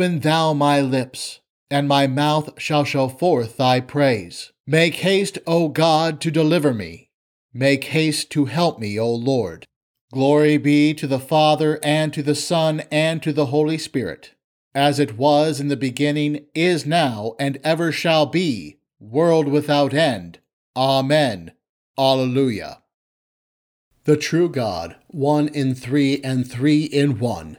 Open thou my lips, and my mouth shall show forth thy praise. Make haste, O God, to deliver me. Make haste to help me, O Lord. Glory be to the Father, and to the Son, and to the Holy Spirit, as it was in the beginning, is now, and ever shall be, world without end. Amen. Alleluia. The true God, one in three and three in one.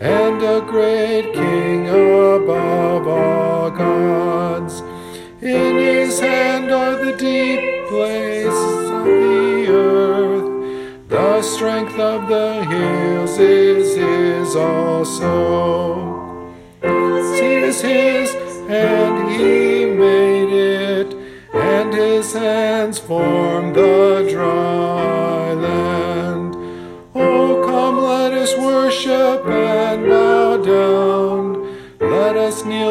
and a great King above all gods. In his hand are the deep places of the earth. The strength of the hills is his also. Sea is his, and he made it, and his hands formed the dry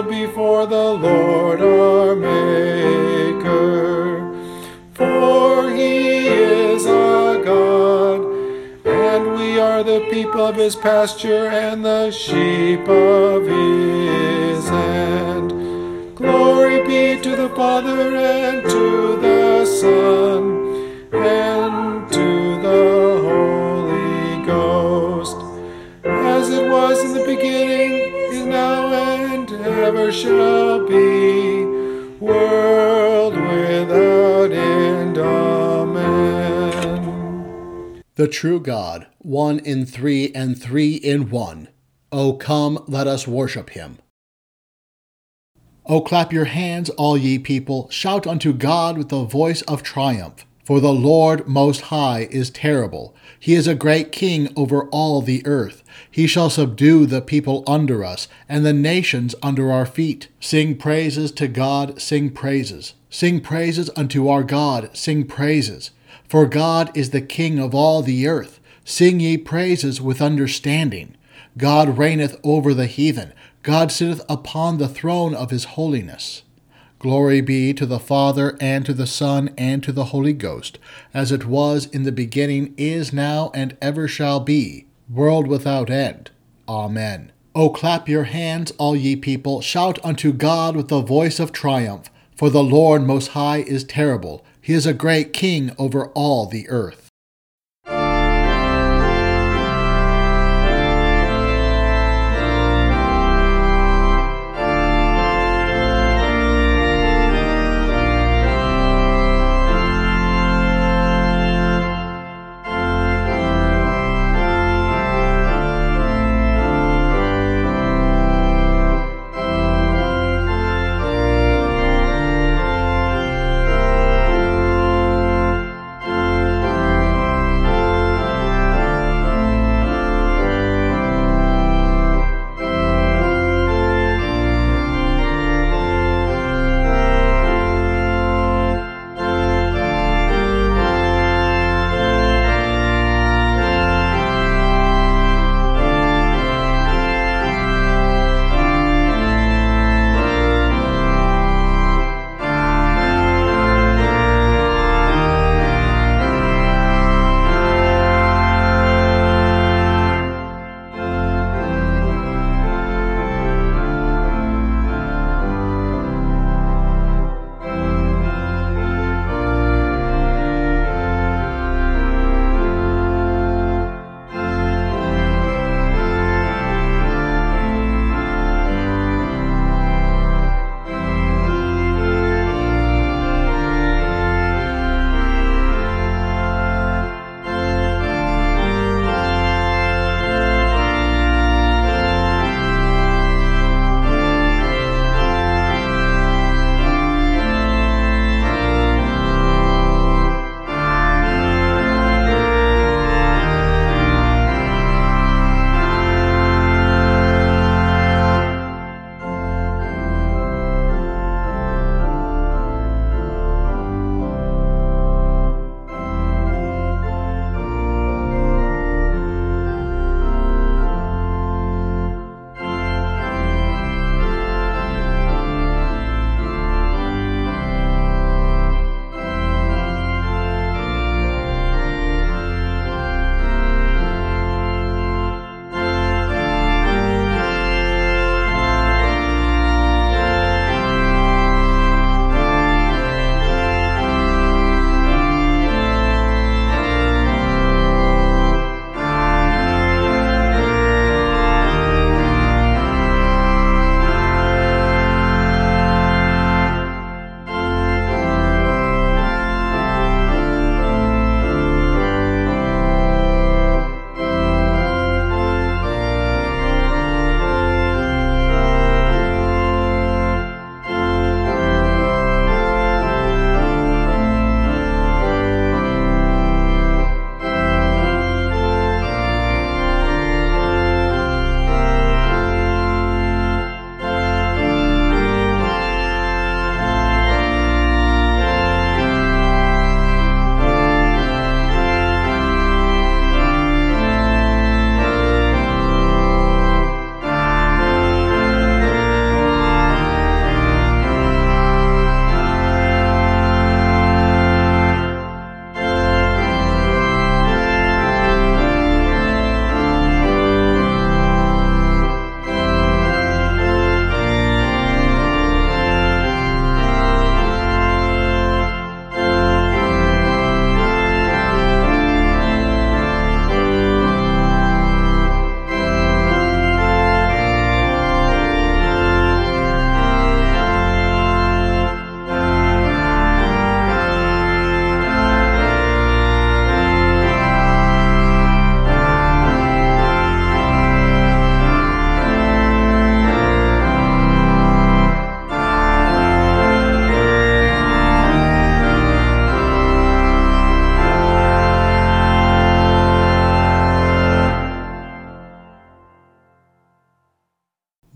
before the Lord our Maker. For he is our God, and we are the people of his pasture and the sheep of his hand. Glory be to the Father and to the Son and shall be, world without end. Amen. The true God, one in three and three in one. O come, let us worship him. O clap your hands, all ye people, shout unto God with the voice of triumph. For the Lord Most High is terrible. He is a great king over all the earth. He shall subdue the people under us, and the nations under our feet. Sing praises to God, sing praises. Sing praises unto our God, sing praises. For God is the king of all the earth. Sing ye praises with understanding. God reigneth over the heathen. God sitteth upon the throne of his holiness. Glory be to the Father, and to the Son, and to the Holy Ghost, as it was in the beginning, is now, and ever shall be, world without end. Amen. O clap your hands, all ye people, shout unto God with the voice of triumph, for the Lord Most High is terrible. He is a great king over all the earth.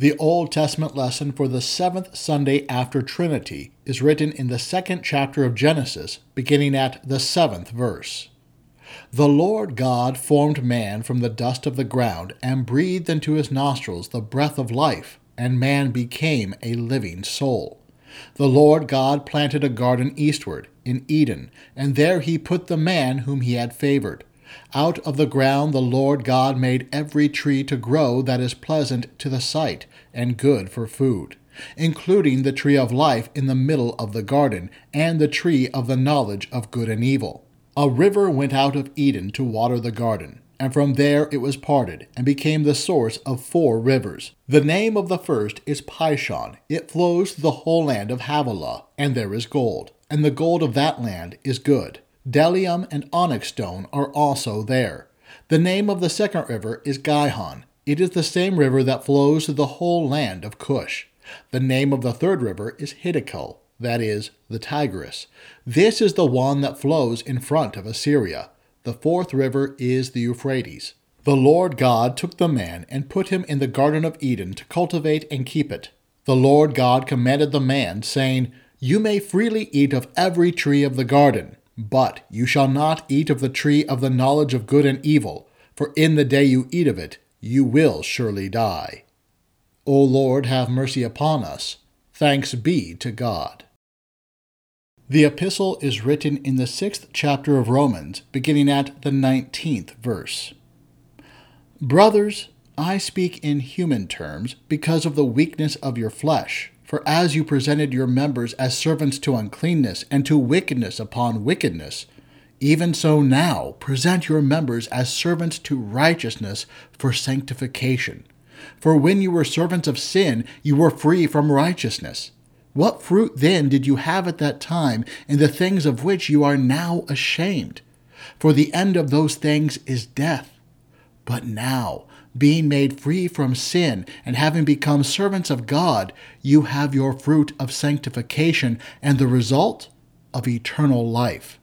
The Old Testament lesson for the seventh Sunday after Trinity is written in the second chapter of Genesis, beginning at the seventh verse. The Lord God formed man from the dust of the ground and breathed into his nostrils the breath of life, and man became a living soul. The Lord God planted a garden eastward, in Eden, and there he put the man whom he had favored. Out of the ground the Lord God made every tree to grow that is pleasant to the sight and good for food, including the tree of life in the middle of the garden, and the tree of the knowledge of good and evil. A river went out of Eden to water the garden, and from there it was parted, and became the source of four rivers. The name of the first is Pishon. It flows through the whole land of Havilah, and there is gold, and the gold of that land is good. Bdellium and onyx stone are also there. The name of the second river is Gihon. It is the same river that flows through the whole land of Cush. The name of the third river is Hiddekel, that is, the Tigris. This is the one that flows in front of Assyria. The fourth river is the Euphrates. The Lord God took the man and put him in the Garden of Eden to cultivate and keep it. The Lord God commanded the man, saying, You may freely eat of every tree of the garden. But you shall not eat of the tree of the knowledge of good and evil, for in the day you eat of it, you will surely die. O Lord, have mercy upon us. Thanks be to God. The epistle is written in the sixth chapter of Romans, beginning at the nineteenth verse. Brothers, I speak in human terms because of the weakness of your flesh. For as you presented your members as servants to uncleanness and to wickedness upon wickedness, even so now present your members as servants to righteousness for sanctification. For when you were servants of sin, you were free from righteousness. What fruit then did you have at that time in the things of which you are now ashamed? For the end of those things is death. But now, being made free from sin and having become servants of God, you have your fruit of sanctification and the result of eternal life.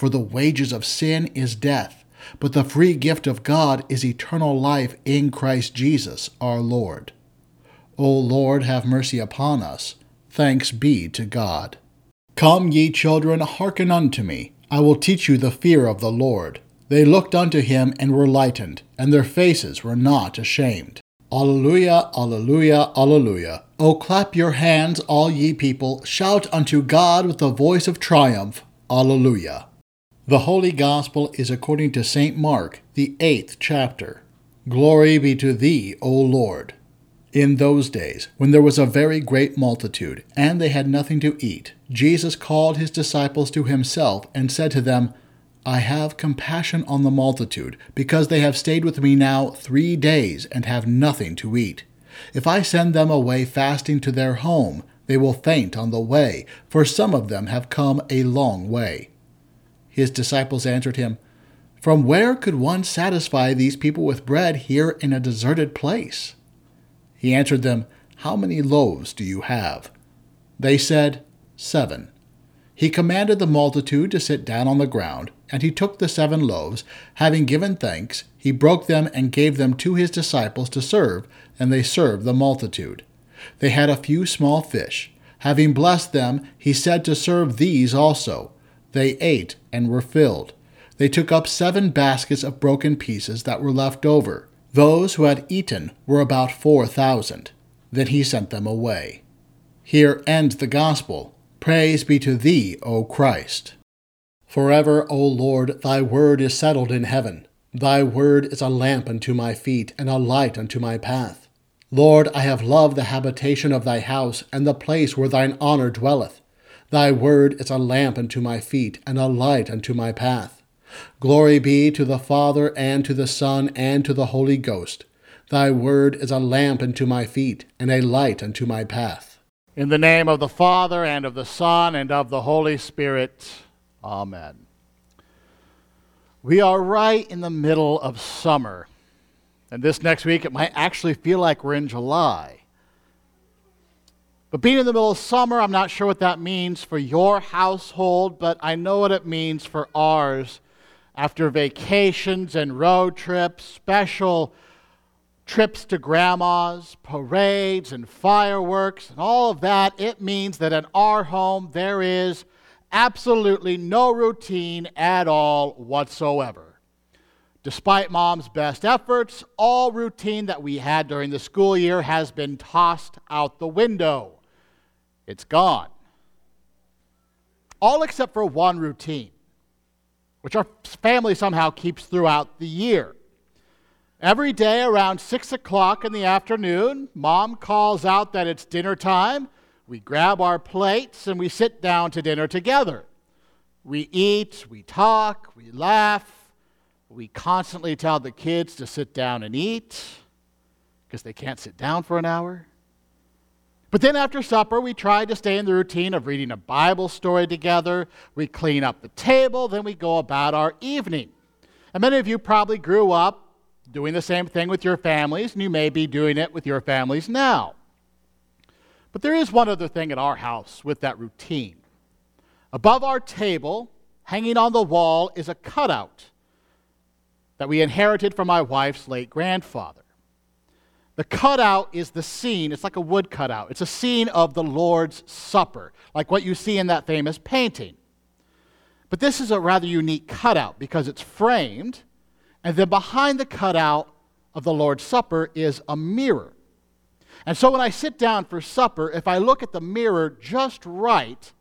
For the wages of sin is death, but the free gift of God is eternal life in Christ Jesus our Lord. O Lord, have mercy upon us. Thanks be to God. Come, ye children, hearken unto me. I will teach you the fear of the Lord. They looked unto him and were lightened, and their faces were not ashamed. Alleluia, alleluia, alleluia. O clap your hands, all ye people, shout unto God with the voice of triumph. Alleluia. The Holy Gospel is according to St. Mark, the eighth chapter. Glory be to thee, O Lord. In those days, when there was a very great multitude, and they had nothing to eat, Jesus called his disciples to himself, and said to them, I have compassion on the multitude, because they have stayed with me now three days and have nothing to eat. If I send them away fasting to their home, they will faint on the way, for some of them have come a long way. His disciples answered him, From where could one satisfy these people with bread here in a deserted place? He answered them, How many loaves do you have? They said, Seven. He commanded the multitude to sit down on the ground, and he took the seven loaves, having given thanks, he broke them and gave them to his disciples to serve, and they served the multitude. They had a few small fish. Having blessed them, he said to serve these also. They ate and were filled. They took up seven baskets of broken pieces that were left over. Those who had eaten were about four thousand. Then he sent them away. Here ends the Gospel. Praise be to thee, O Christ. Forever, O Lord, thy word is settled in heaven. Thy word is a lamp unto my feet and a light unto my path. Lord, I have loved the habitation of thy house and the place where thine honor dwelleth. Thy word is a lamp unto my feet and a light unto my path. Glory be to the Father and to the Son and to the Holy Ghost. Thy word is a lamp unto my feet and a light unto my path. In the name of the Father, and of the Son, and of the Holy Spirit. Amen. We are right in the middle of summer. And this next week, it might actually feel like we're in July. But being in the middle of summer, I'm not sure what that means for your household, but I know what it means for ours. After vacations and road trips, special trips to grandma's, parades, and fireworks, and all of that, it means that in our home there is absolutely no routine at all whatsoever. Despite mom's best efforts, all routine that we had during the school year has been tossed out the window. It's gone. All except for one routine, which our family somehow keeps throughout the year. Every day around 6 o'clock in the afternoon, mom calls out that it's dinner time. We grab our plates and we sit down to dinner together. We eat, we talk, we laugh. We constantly tell the kids to sit down and eat because they can't sit down for an hour. But then after supper, we try to stay in the routine of reading a Bible story together. We clean up the table, then we go about our evening. And many of you probably grew up doing the same thing with your families, and you may be doing it with your families now. But there is one other thing at our house with that routine. Above our table, hanging on the wall, is a cutout that we inherited from my wife's late grandfather. The cutout is the scene, it's like a wood cutout. It's a scene of the Lord's Supper, like what you see in that famous painting. But this is a rather unique cutout because it's framed and then behind the cutout of the Lord's Supper is a mirror. And so when I sit down for supper, if I look at the mirror just right,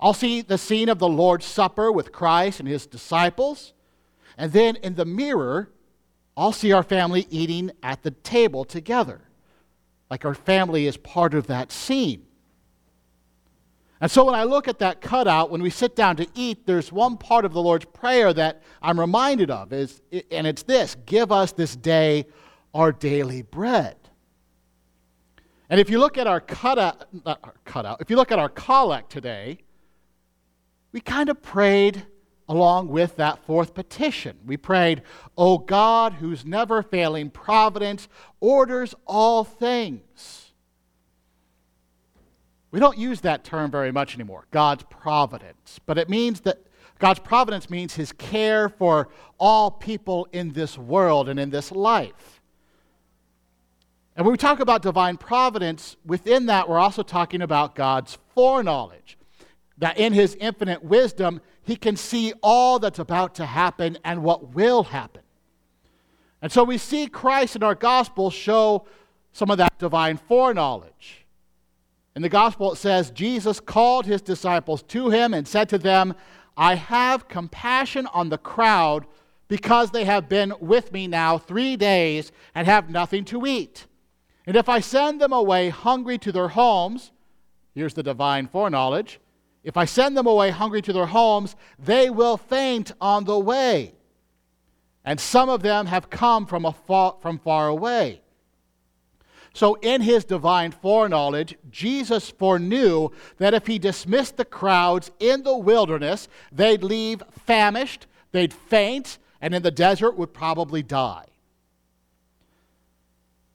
I'll see the scene of the Lord's Supper with Christ and his disciples. And then in the mirror, I'll see our family eating at the table together, like our family is part of that scene. And so when I look at that cutout, when we sit down to eat, there's one part of the Lord's Prayer that I'm reminded of, is, and it's this Give us this day our daily bread. And if you look at our cutout, our cutout, if you look at our collect today, we kind of prayed along with that fourth petition. We prayed, O God, whose never failing providence orders all things we don't use that term very much anymore, God's providence. But it means that God's providence means his care for all people in this world and in this life. And when we talk about divine providence, within that, we're also talking about God's foreknowledge. That in his infinite wisdom, he can see all that's about to happen and what will happen. And so we see Christ in our gospel show some of that divine foreknowledge. In the gospel, it says, Jesus called his disciples to him and said to them, I have compassion on the crowd because they have been with me now three days and have nothing to eat. And if I send them away hungry to their homes, here's the divine foreknowledge if I send them away hungry to their homes, they will faint on the way. And some of them have come from, far, from far away. So, in his divine foreknowledge, Jesus foreknew that if he dismissed the crowds in the wilderness, they'd leave famished, they'd faint, and in the desert would probably die.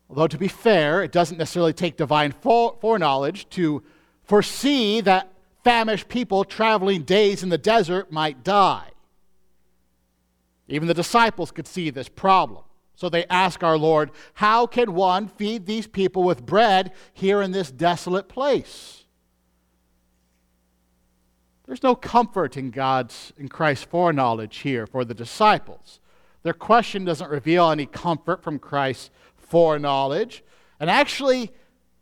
Although, to be fair, it doesn't necessarily take divine foreknowledge to foresee that famished people traveling days in the desert might die. Even the disciples could see this problem. So they ask our Lord, How can one feed these people with bread here in this desolate place? There's no comfort in God's, in Christ's foreknowledge here for the disciples. Their question doesn't reveal any comfort from Christ's foreknowledge. And actually,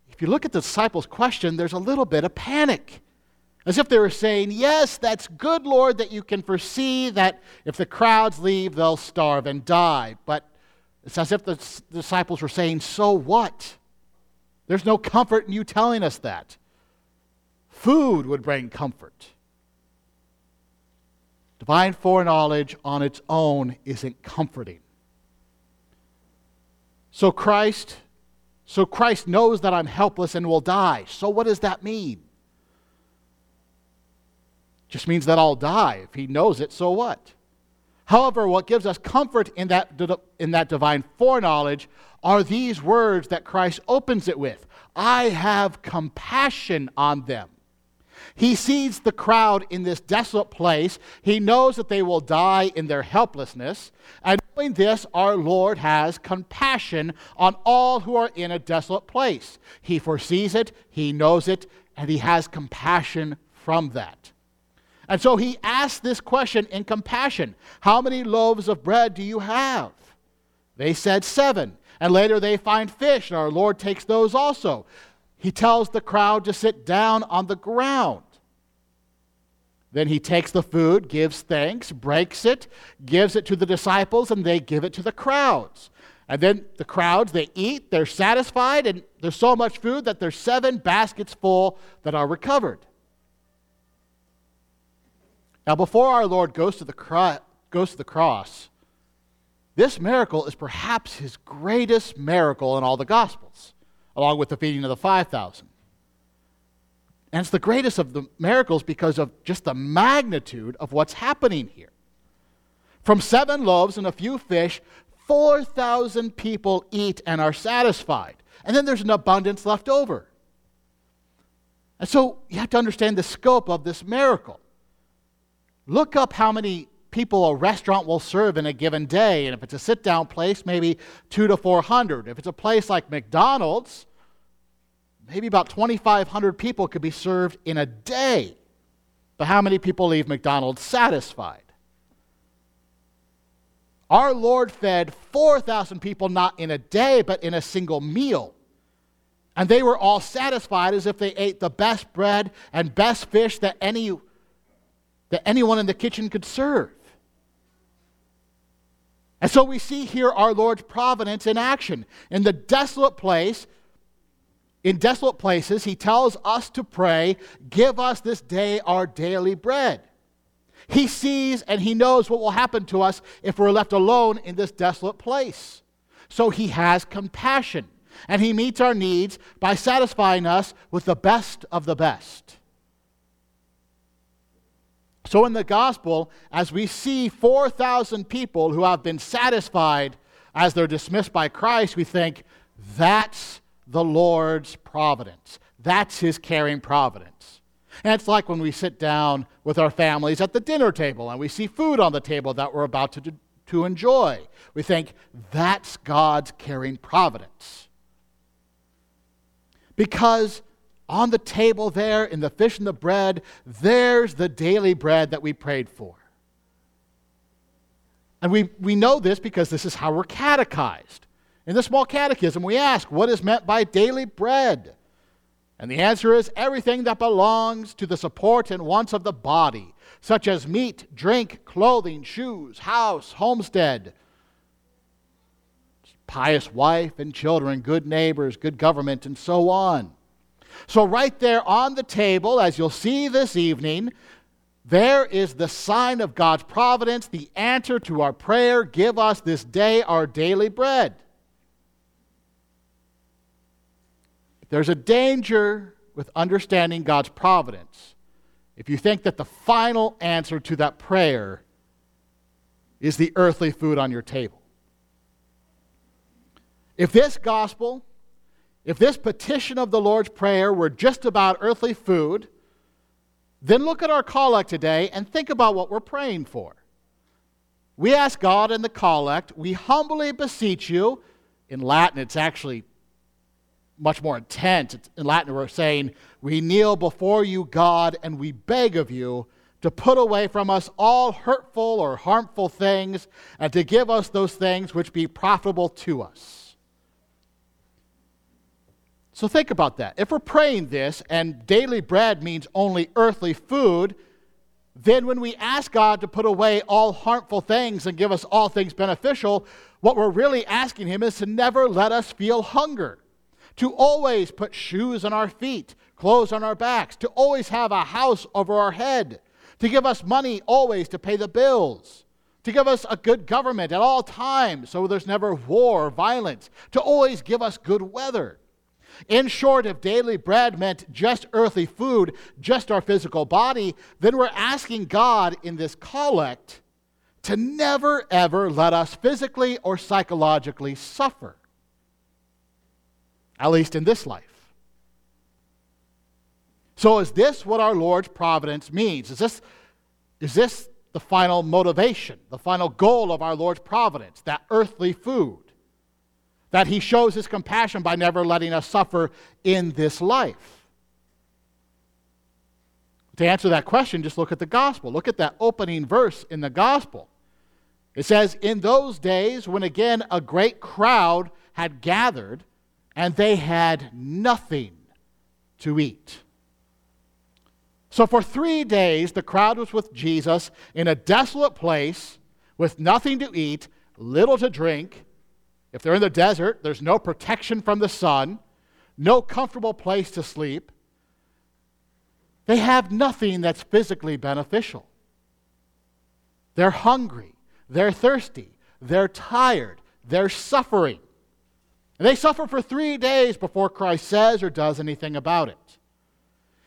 if you look at the disciples' question, there's a little bit of panic. As if they were saying, Yes, that's good, Lord, that you can foresee that if the crowds leave, they'll starve and die. But it's as if the disciples were saying, So what? There's no comfort in you telling us that. Food would bring comfort. Divine foreknowledge on its own isn't comforting. So Christ, so Christ knows that I'm helpless and will die. So what does that mean? Just means that I'll die. If he knows it, so what? However, what gives us comfort in that, in that divine foreknowledge are these words that Christ opens it with I have compassion on them. He sees the crowd in this desolate place. He knows that they will die in their helplessness. And knowing this, our Lord has compassion on all who are in a desolate place. He foresees it, He knows it, and He has compassion from that. And so He asks this question in compassion How many loaves of bread do you have? They said seven. And later they find fish, and our Lord takes those also. He tells the crowd to sit down on the ground. Then he takes the food, gives thanks, breaks it, gives it to the disciples, and they give it to the crowds. And then the crowds, they eat, they're satisfied, and there's so much food that there's seven baskets full that are recovered. Now, before our Lord goes to the, cro- goes to the cross, this miracle is perhaps his greatest miracle in all the Gospels along with the feeding of the 5,000. And it's the greatest of the miracles because of just the magnitude of what's happening here. From seven loaves and a few fish, 4,000 people eat and are satisfied. And then there's an abundance left over. And so you have to understand the scope of this miracle. Look up how many people a restaurant will serve in a given day. And if it's a sit down place, maybe two to 400. If it's a place like McDonald's, maybe about 2,500 people could be served in a day. But how many people leave McDonald's satisfied? Our Lord fed 4,000 people not in a day, but in a single meal. And they were all satisfied as if they ate the best bread and best fish that, any, that anyone in the kitchen could serve. And so we see here our Lord's providence in action. In the desolate place, in desolate places, he tells us to pray, Give us this day our daily bread. He sees and he knows what will happen to us if we're left alone in this desolate place. So he has compassion and he meets our needs by satisfying us with the best of the best. So, in the gospel, as we see 4,000 people who have been satisfied as they're dismissed by Christ, we think that's the Lord's providence. That's his caring providence. And it's like when we sit down with our families at the dinner table and we see food on the table that we're about to, to enjoy. We think that's God's caring providence. Because on the table there in the fish and the bread, there's the daily bread that we prayed for. And we, we know this because this is how we're catechized. In the small catechism, we ask, what is meant by daily bread? And the answer is everything that belongs to the support and wants of the body, such as meat, drink, clothing, shoes, house, homestead, pious wife and children, good neighbors, good government, and so on. So, right there on the table, as you'll see this evening, there is the sign of God's providence, the answer to our prayer give us this day our daily bread. There's a danger with understanding God's providence if you think that the final answer to that prayer is the earthly food on your table. If this gospel if this petition of the Lord's Prayer were just about earthly food, then look at our collect today and think about what we're praying for. We ask God in the collect, we humbly beseech you. In Latin, it's actually much more intense. in Latin, we're saying, We kneel before you, God, and we beg of you to put away from us all hurtful or harmful things, and to give us those things which be profitable to us. So think about that. If we're praying this and daily bread means only earthly food, then when we ask God to put away all harmful things and give us all things beneficial, what we're really asking Him is to never let us feel hunger, to always put shoes on our feet, clothes on our backs, to always have a house over our head, to give us money always to pay the bills, to give us a good government at all times so there's never war or violence, to always give us good weather. In short, if daily bread meant just earthly food, just our physical body, then we're asking God in this collect to never ever let us physically or psychologically suffer, at least in this life. So, is this what our Lord's providence means? Is this, is this the final motivation, the final goal of our Lord's providence, that earthly food? That He shows His compassion by never letting us suffer in this life? To answer that question, just look at the gospel. Look at that opening verse in the gospel. It says, In those days, when again a great crowd had gathered, and they had nothing to eat. So for three days, the crowd was with Jesus in a desolate place with nothing to eat, little to drink. If they're in the desert, there's no protection from the sun, no comfortable place to sleep. They have nothing that's physically beneficial. They're hungry, they're thirsty, they're tired, they're suffering. And they suffer for three days before Christ says or does anything about it.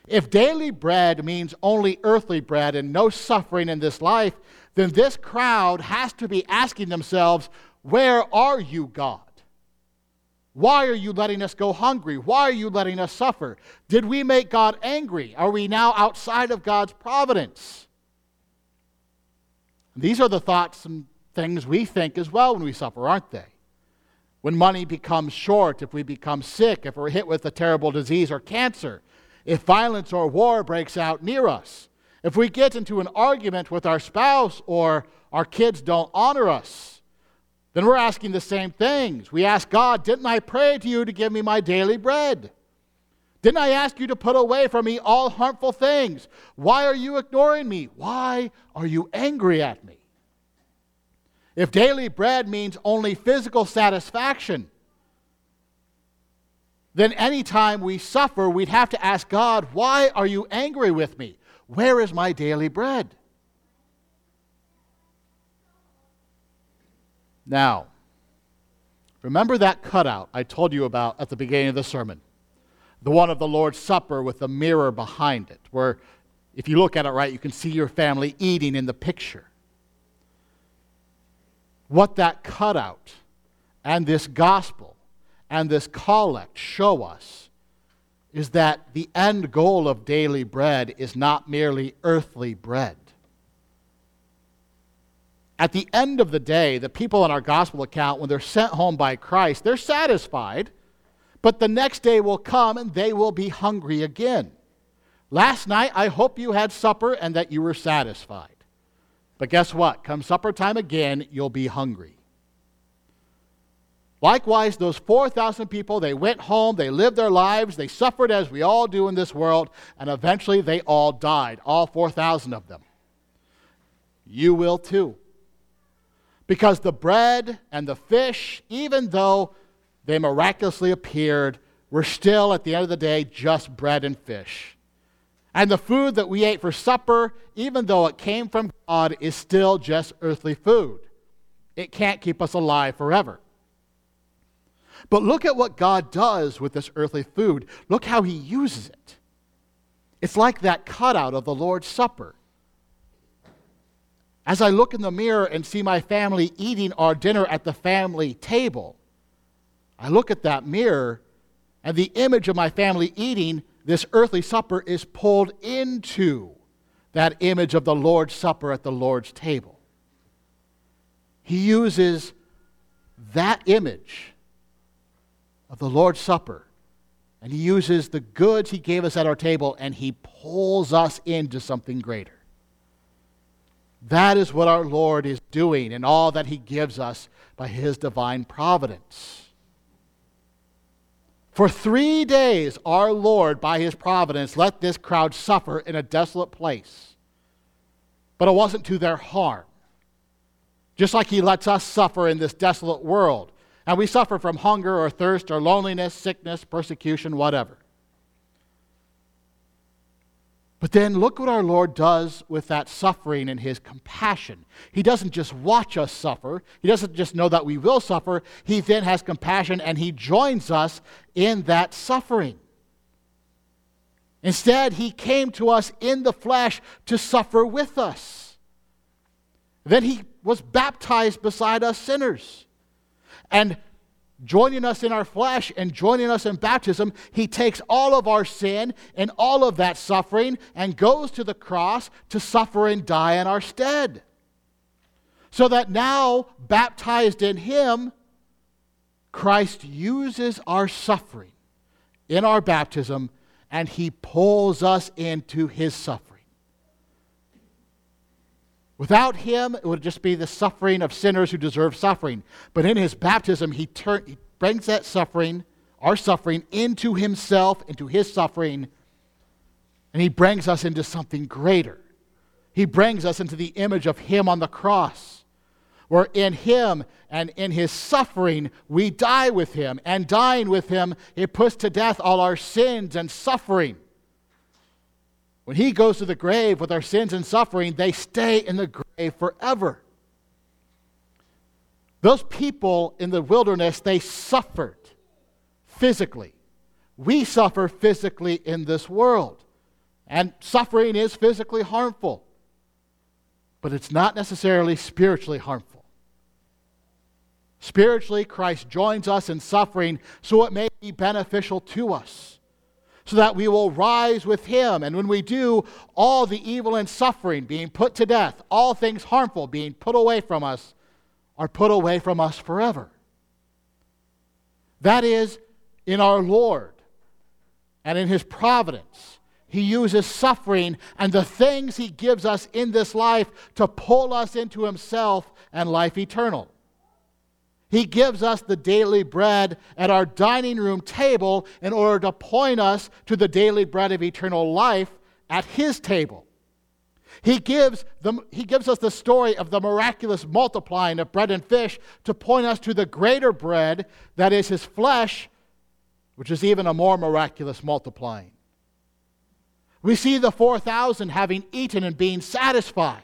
If daily bread means only earthly bread and no suffering in this life, then this crowd has to be asking themselves, Where are you, God? Why are you letting us go hungry? Why are you letting us suffer? Did we make God angry? Are we now outside of God's providence? These are the thoughts and things we think as well when we suffer, aren't they? When money becomes short, if we become sick, if we're hit with a terrible disease or cancer, if violence or war breaks out near us, if we get into an argument with our spouse or our kids don't honor us, then we're asking the same things. We ask God, Didn't I pray to you to give me my daily bread? Didn't I ask you to put away from me all harmful things? Why are you ignoring me? Why are you angry at me? If daily bread means only physical satisfaction, then anytime we suffer, we'd have to ask God, Why are you angry with me? Where is my daily bread? Now, remember that cutout I told you about at the beginning of the sermon? The one of the Lord's Supper with the mirror behind it, where if you look at it right, you can see your family eating in the picture. What that cutout and this gospel and this collect show us is that the end goal of daily bread is not merely earthly bread. At the end of the day, the people in our gospel account, when they're sent home by Christ, they're satisfied, but the next day will come and they will be hungry again. Last night, I hope you had supper and that you were satisfied. But guess what? Come supper time again, you'll be hungry. Likewise, those 4,000 people, they went home, they lived their lives, they suffered as we all do in this world, and eventually they all died, all 4,000 of them. You will too. Because the bread and the fish, even though they miraculously appeared, were still, at the end of the day, just bread and fish. And the food that we ate for supper, even though it came from God, is still just earthly food. It can't keep us alive forever. But look at what God does with this earthly food. Look how he uses it. It's like that cutout of the Lord's Supper. As I look in the mirror and see my family eating our dinner at the family table, I look at that mirror and the image of my family eating this earthly supper is pulled into that image of the Lord's Supper at the Lord's table. He uses that image of the Lord's Supper. And he uses the goods he gave us at our table and he pulls us into something greater. That is what our Lord is doing in all that he gives us by his divine providence. For three days, our Lord, by his providence, let this crowd suffer in a desolate place. But it wasn't to their harm. Just like he lets us suffer in this desolate world and we suffer from hunger or thirst or loneliness, sickness, persecution, whatever. But then look what our Lord does with that suffering and his compassion. He doesn't just watch us suffer, he doesn't just know that we will suffer. He then has compassion and he joins us in that suffering. Instead, he came to us in the flesh to suffer with us. Then he was baptized beside us sinners. And joining us in our flesh and joining us in baptism, he takes all of our sin and all of that suffering and goes to the cross to suffer and die in our stead. So that now, baptized in him, Christ uses our suffering in our baptism and he pulls us into his suffering. Without him, it would just be the suffering of sinners who deserve suffering. But in his baptism, he, tur- he brings that suffering, our suffering, into himself, into his suffering, and he brings us into something greater. He brings us into the image of him on the cross, where in him and in his suffering we die with him, and dying with him, it puts to death all our sins and suffering. When he goes to the grave with our sins and suffering, they stay in the grave forever. Those people in the wilderness, they suffered physically. We suffer physically in this world. And suffering is physically harmful, but it's not necessarily spiritually harmful. Spiritually, Christ joins us in suffering so it may be beneficial to us so that we will rise with him. And when we do, all the evil and suffering being put to death, all things harmful being put away from us, are put away from us forever. That is, in our Lord and in his providence. He uses suffering and the things he gives us in this life to pull us into himself and life eternal. He gives us the daily bread at our dining room table in order to point us to the daily bread of eternal life at His table. He gives, the, he gives us the story of the miraculous multiplying of bread and fish to point us to the greater bread that is His flesh, which is even a more miraculous multiplying. We see the 4,000 having eaten and being satisfied.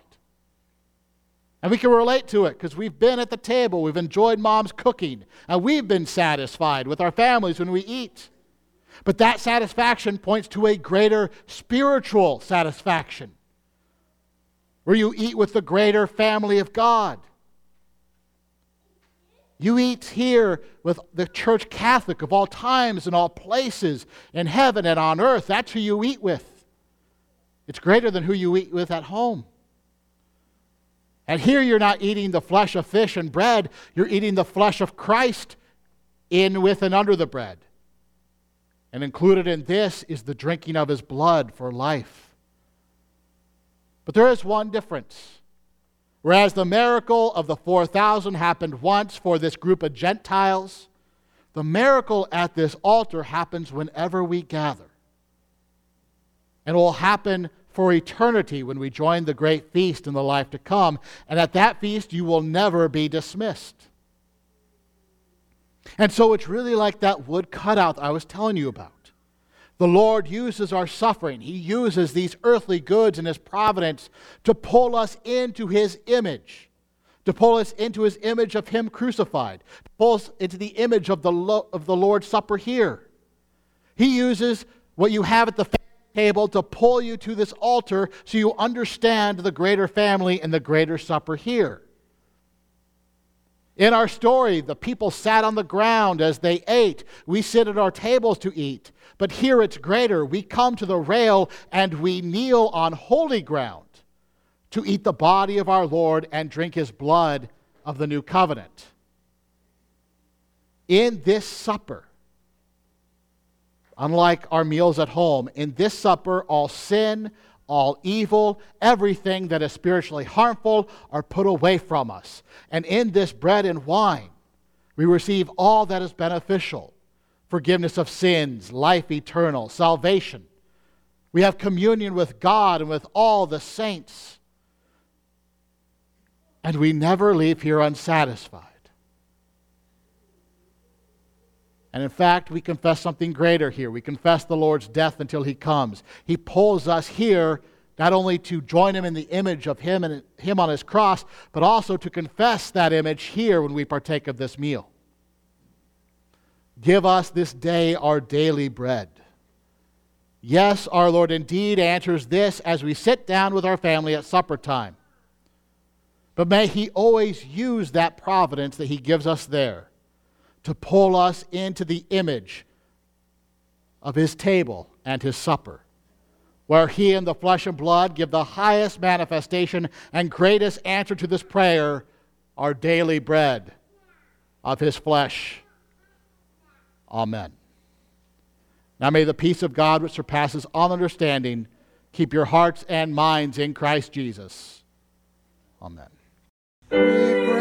And we can relate to it because we've been at the table, we've enjoyed mom's cooking, and we've been satisfied with our families when we eat. But that satisfaction points to a greater spiritual satisfaction, where you eat with the greater family of God. You eat here with the church Catholic of all times and all places, in heaven and on earth. That's who you eat with. It's greater than who you eat with at home. And here you're not eating the flesh of fish and bread, you're eating the flesh of Christ in, with, and under the bread. And included in this is the drinking of his blood for life. But there is one difference. Whereas the miracle of the 4,000 happened once for this group of Gentiles, the miracle at this altar happens whenever we gather. And it will happen for eternity when we join the great feast in the life to come. And at that feast, you will never be dismissed. And so it's really like that wood cutout I was telling you about. The Lord uses our suffering, He uses these earthly goods in His providence to pull us into His image, to pull us into His image of Him crucified, to pull us into the image of the, Lo- of the Lord's Supper here. He uses what you have at the table to pull you to this altar so you understand the greater family and the greater supper here. In our story, the people sat on the ground as they ate. We sit at our tables to eat. But here it's greater. We come to the rail and we kneel on holy ground to eat the body of our Lord and drink his blood of the new covenant. In this supper, Unlike our meals at home, in this supper, all sin, all evil, everything that is spiritually harmful are put away from us. And in this bread and wine, we receive all that is beneficial forgiveness of sins, life eternal, salvation. We have communion with God and with all the saints. And we never leave here unsatisfied. And in fact, we confess something greater here. We confess the Lord's death until he comes. He pulls us here not only to join him in the image of him and him on his cross, but also to confess that image here when we partake of this meal. Give us this day our daily bread. Yes, our Lord indeed answers this as we sit down with our family at supper time. But may He always use that providence that He gives us there to pull us into the image of his table and his supper, where he in the flesh and blood give the highest manifestation and greatest answer to this prayer our daily bread of his flesh. Amen. Now may the peace of God, which surpasses all understanding, keep your hearts and minds in Christ Jesus. Amen.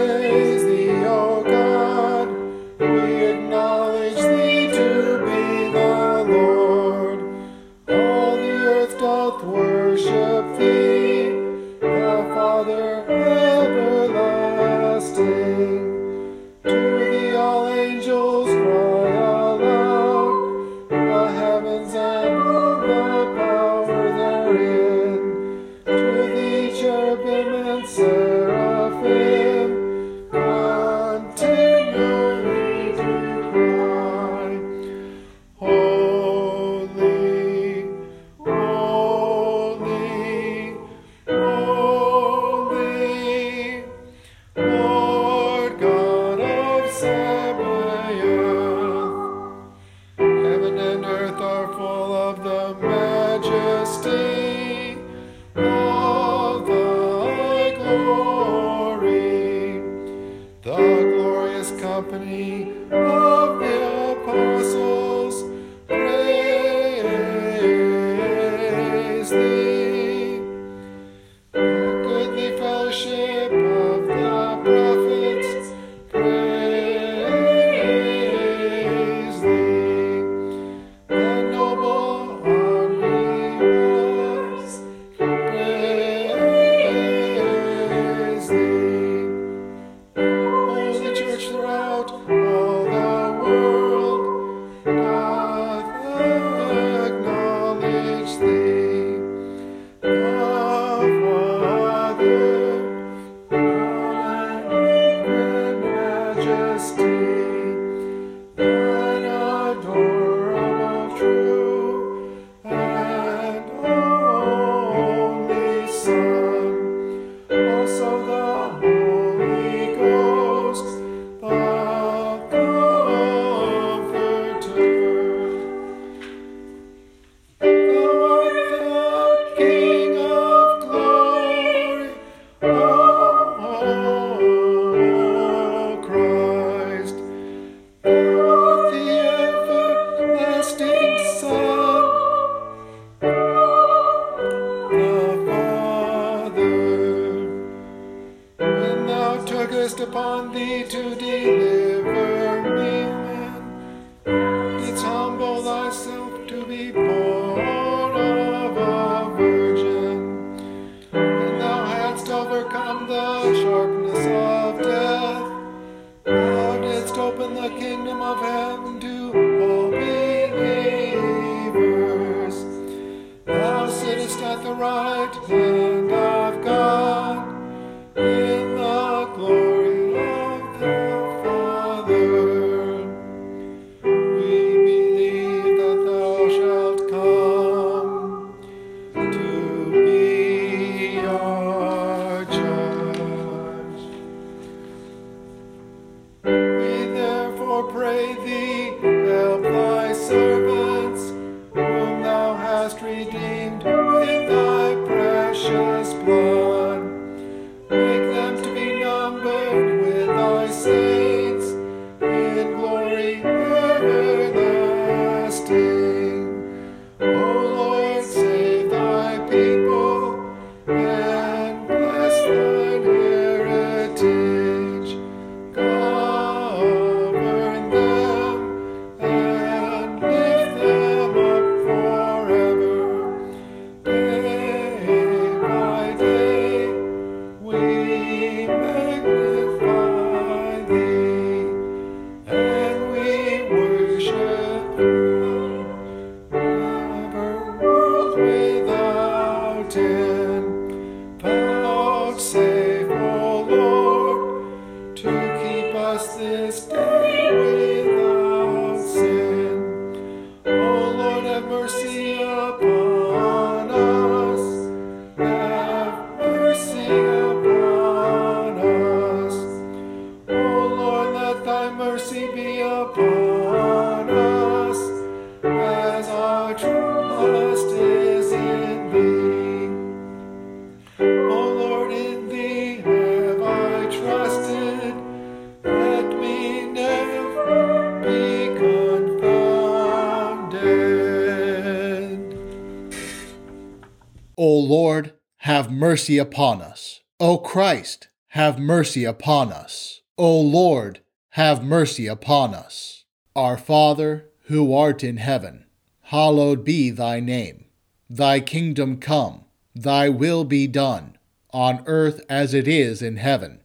Mercy upon us. O Christ, have mercy upon us. O Lord, have mercy upon us. Our Father, who art in heaven, hallowed be thy name. Thy kingdom come, thy will be done, on earth as it is in heaven.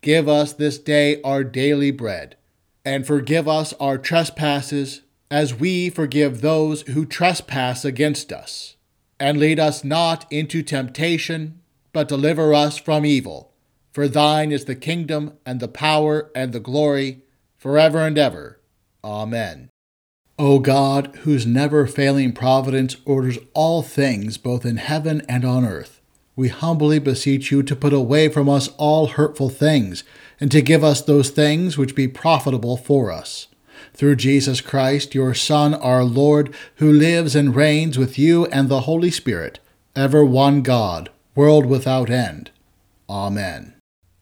Give us this day our daily bread, and forgive us our trespasses, as we forgive those who trespass against us. And lead us not into temptation, but deliver us from evil. For thine is the kingdom, and the power, and the glory, forever and ever. Amen. O God, whose never failing providence orders all things both in heaven and on earth, we humbly beseech you to put away from us all hurtful things, and to give us those things which be profitable for us. Through Jesus Christ, your Son, our Lord, who lives and reigns with you and the Holy Spirit, ever one God, world without end. Amen.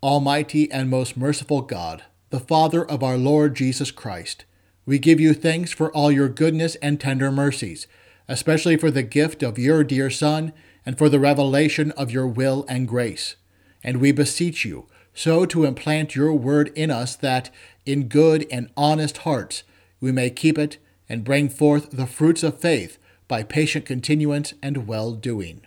Almighty and most merciful God, the Father of our Lord Jesus Christ, we give you thanks for all your goodness and tender mercies, especially for the gift of your dear Son and for the revelation of your will and grace. And we beseech you so to implant your word in us that, in good and honest hearts, we may keep it and bring forth the fruits of faith by patient continuance and well doing.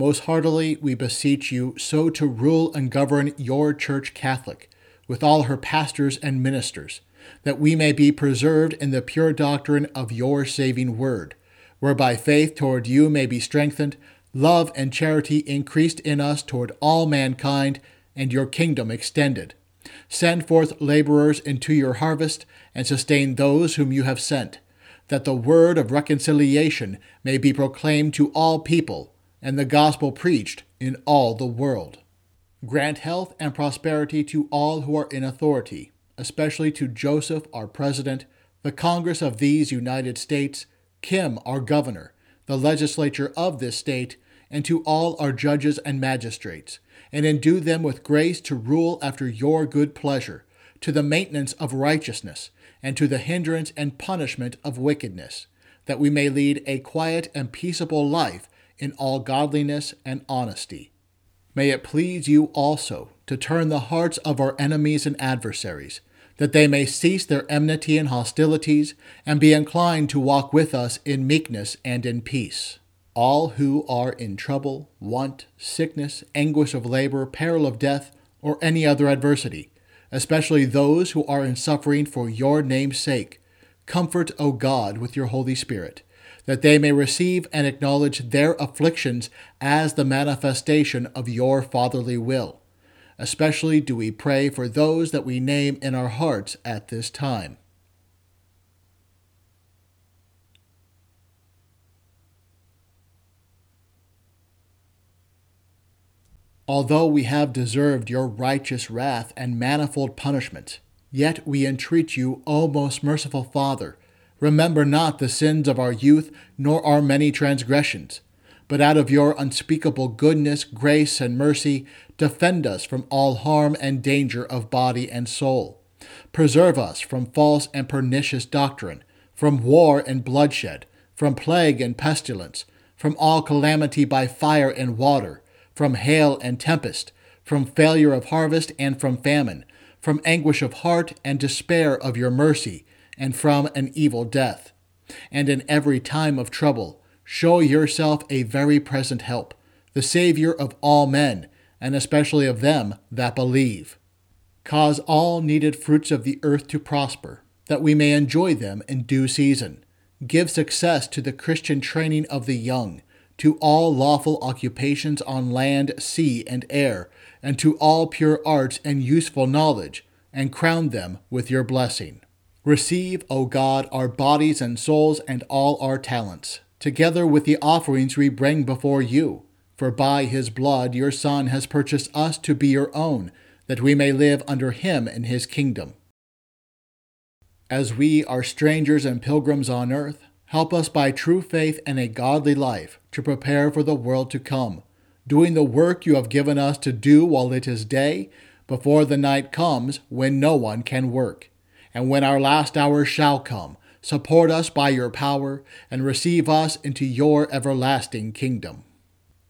Most heartily we beseech you so to rule and govern your Church Catholic, with all her pastors and ministers, that we may be preserved in the pure doctrine of your saving word, whereby faith toward you may be strengthened, love and charity increased in us toward all mankind, and your kingdom extended. Send forth laborers into your harvest, and sustain those whom you have sent, that the word of reconciliation may be proclaimed to all people and the gospel preached in all the world. Grant health and prosperity to all who are in authority, especially to Joseph, our President, the Congress of these United States, Kim, our Governor, the legislature of this state, and to all our judges and magistrates, and endue them with grace to rule after your good pleasure, to the maintenance of righteousness, and to the hindrance and punishment of wickedness, that we may lead a quiet and peaceable life in all godliness and honesty. May it please you also to turn the hearts of our enemies and adversaries, that they may cease their enmity and hostilities, and be inclined to walk with us in meekness and in peace. All who are in trouble, want, sickness, anguish of labor, peril of death, or any other adversity, especially those who are in suffering for your name's sake, comfort, O God, with your Holy Spirit that they may receive and acknowledge their afflictions as the manifestation of your fatherly will. Especially do we pray for those that we name in our hearts at this time. Although we have deserved your righteous wrath and manifold punishment, yet we entreat you, O most merciful Father, Remember not the sins of our youth, nor our many transgressions. But out of your unspeakable goodness, grace, and mercy, defend us from all harm and danger of body and soul. Preserve us from false and pernicious doctrine, from war and bloodshed, from plague and pestilence, from all calamity by fire and water, from hail and tempest, from failure of harvest and from famine, from anguish of heart and despair of your mercy and from an evil death. And in every time of trouble, show yourself a very present help, the Savior of all men, and especially of them that believe. Cause all needed fruits of the earth to prosper, that we may enjoy them in due season. Give success to the Christian training of the young, to all lawful occupations on land, sea, and air, and to all pure arts and useful knowledge, and crown them with your blessing. Receive, O God, our bodies and souls and all our talents, together with the offerings we bring before you. For by his blood your Son has purchased us to be your own, that we may live under him in his kingdom. As we are strangers and pilgrims on earth, help us by true faith and a godly life to prepare for the world to come, doing the work you have given us to do while it is day, before the night comes when no one can work. And when our last hour shall come, support us by your power and receive us into your everlasting kingdom.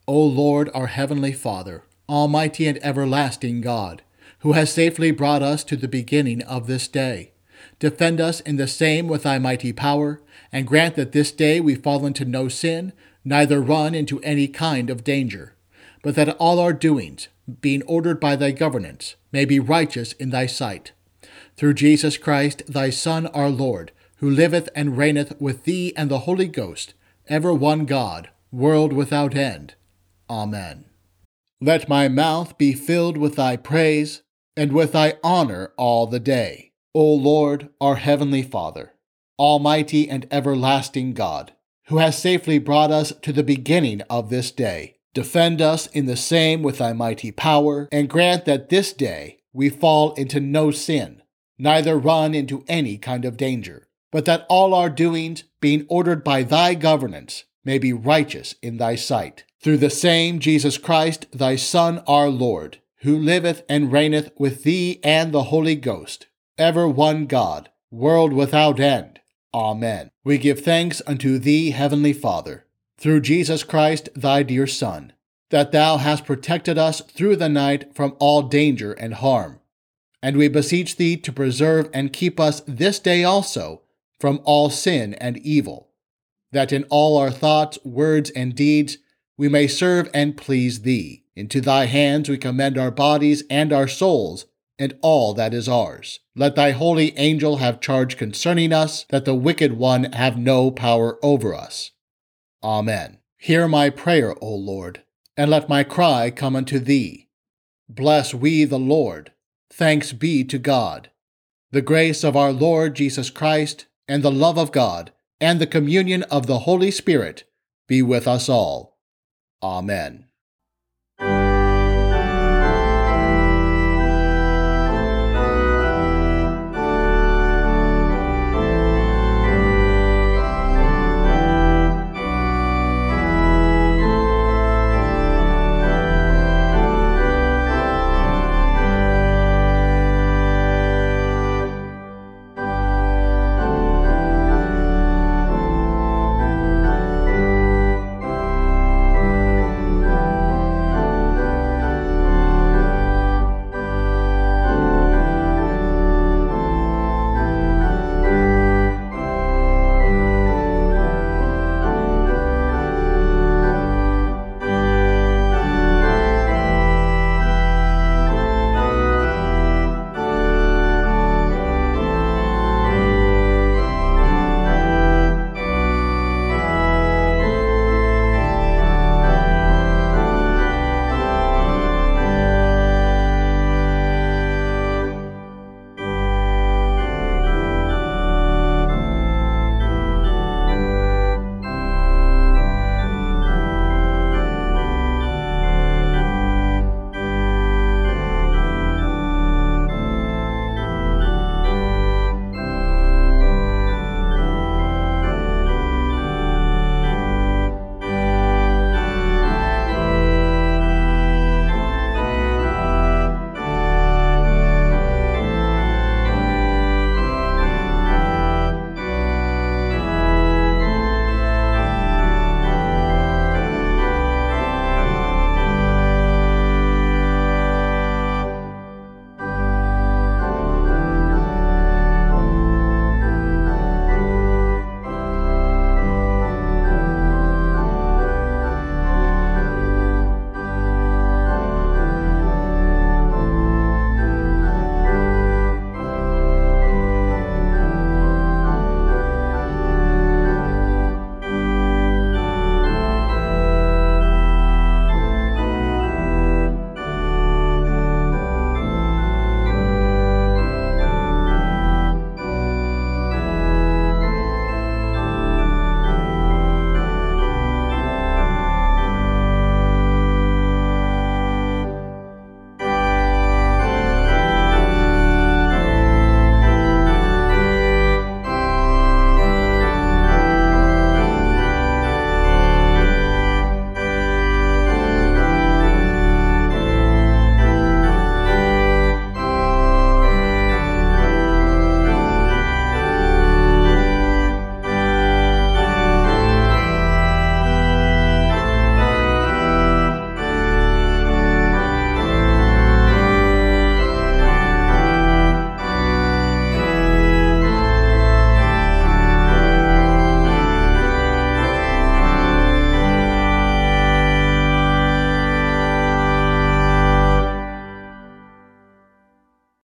O Lord, our heavenly Father, almighty and everlasting God, who has safely brought us to the beginning of this day, Defend us in the same with thy mighty power, and grant that this day we fall into no sin, neither run into any kind of danger, but that all our doings, being ordered by thy governance, may be righteous in thy sight. Through Jesus Christ, thy Son, our Lord, who liveth and reigneth with thee and the Holy Ghost, ever one God, world without end. Amen. Let my mouth be filled with thy praise, and with thy honor all the day. O Lord, our heavenly Father, almighty and everlasting God, who has safely brought us to the beginning of this day, defend us in the same with thy mighty power, and grant that this day we fall into no sin, neither run into any kind of danger, but that all our doings, being ordered by thy governance, may be righteous in thy sight. Through the same Jesus Christ, thy Son, our Lord, who liveth and reigneth with thee and the Holy Ghost, ever one God, world without end. Amen. We give thanks unto thee, Heavenly Father, through Jesus Christ, thy dear Son, that thou hast protected us through the night from all danger and harm. And we beseech thee to preserve and keep us this day also from all sin and evil, that in all our thoughts, words, and deeds we may serve and please thee. Into thy hands we commend our bodies and our souls and all that is ours. Let thy holy angel have charge concerning us, that the wicked one have no power over us. Amen. Hear my prayer, O Lord, and let my cry come unto thee. Bless we the Lord. Thanks be to God. The grace of our Lord Jesus Christ, and the love of God, and the communion of the Holy Spirit be with us all. Amen.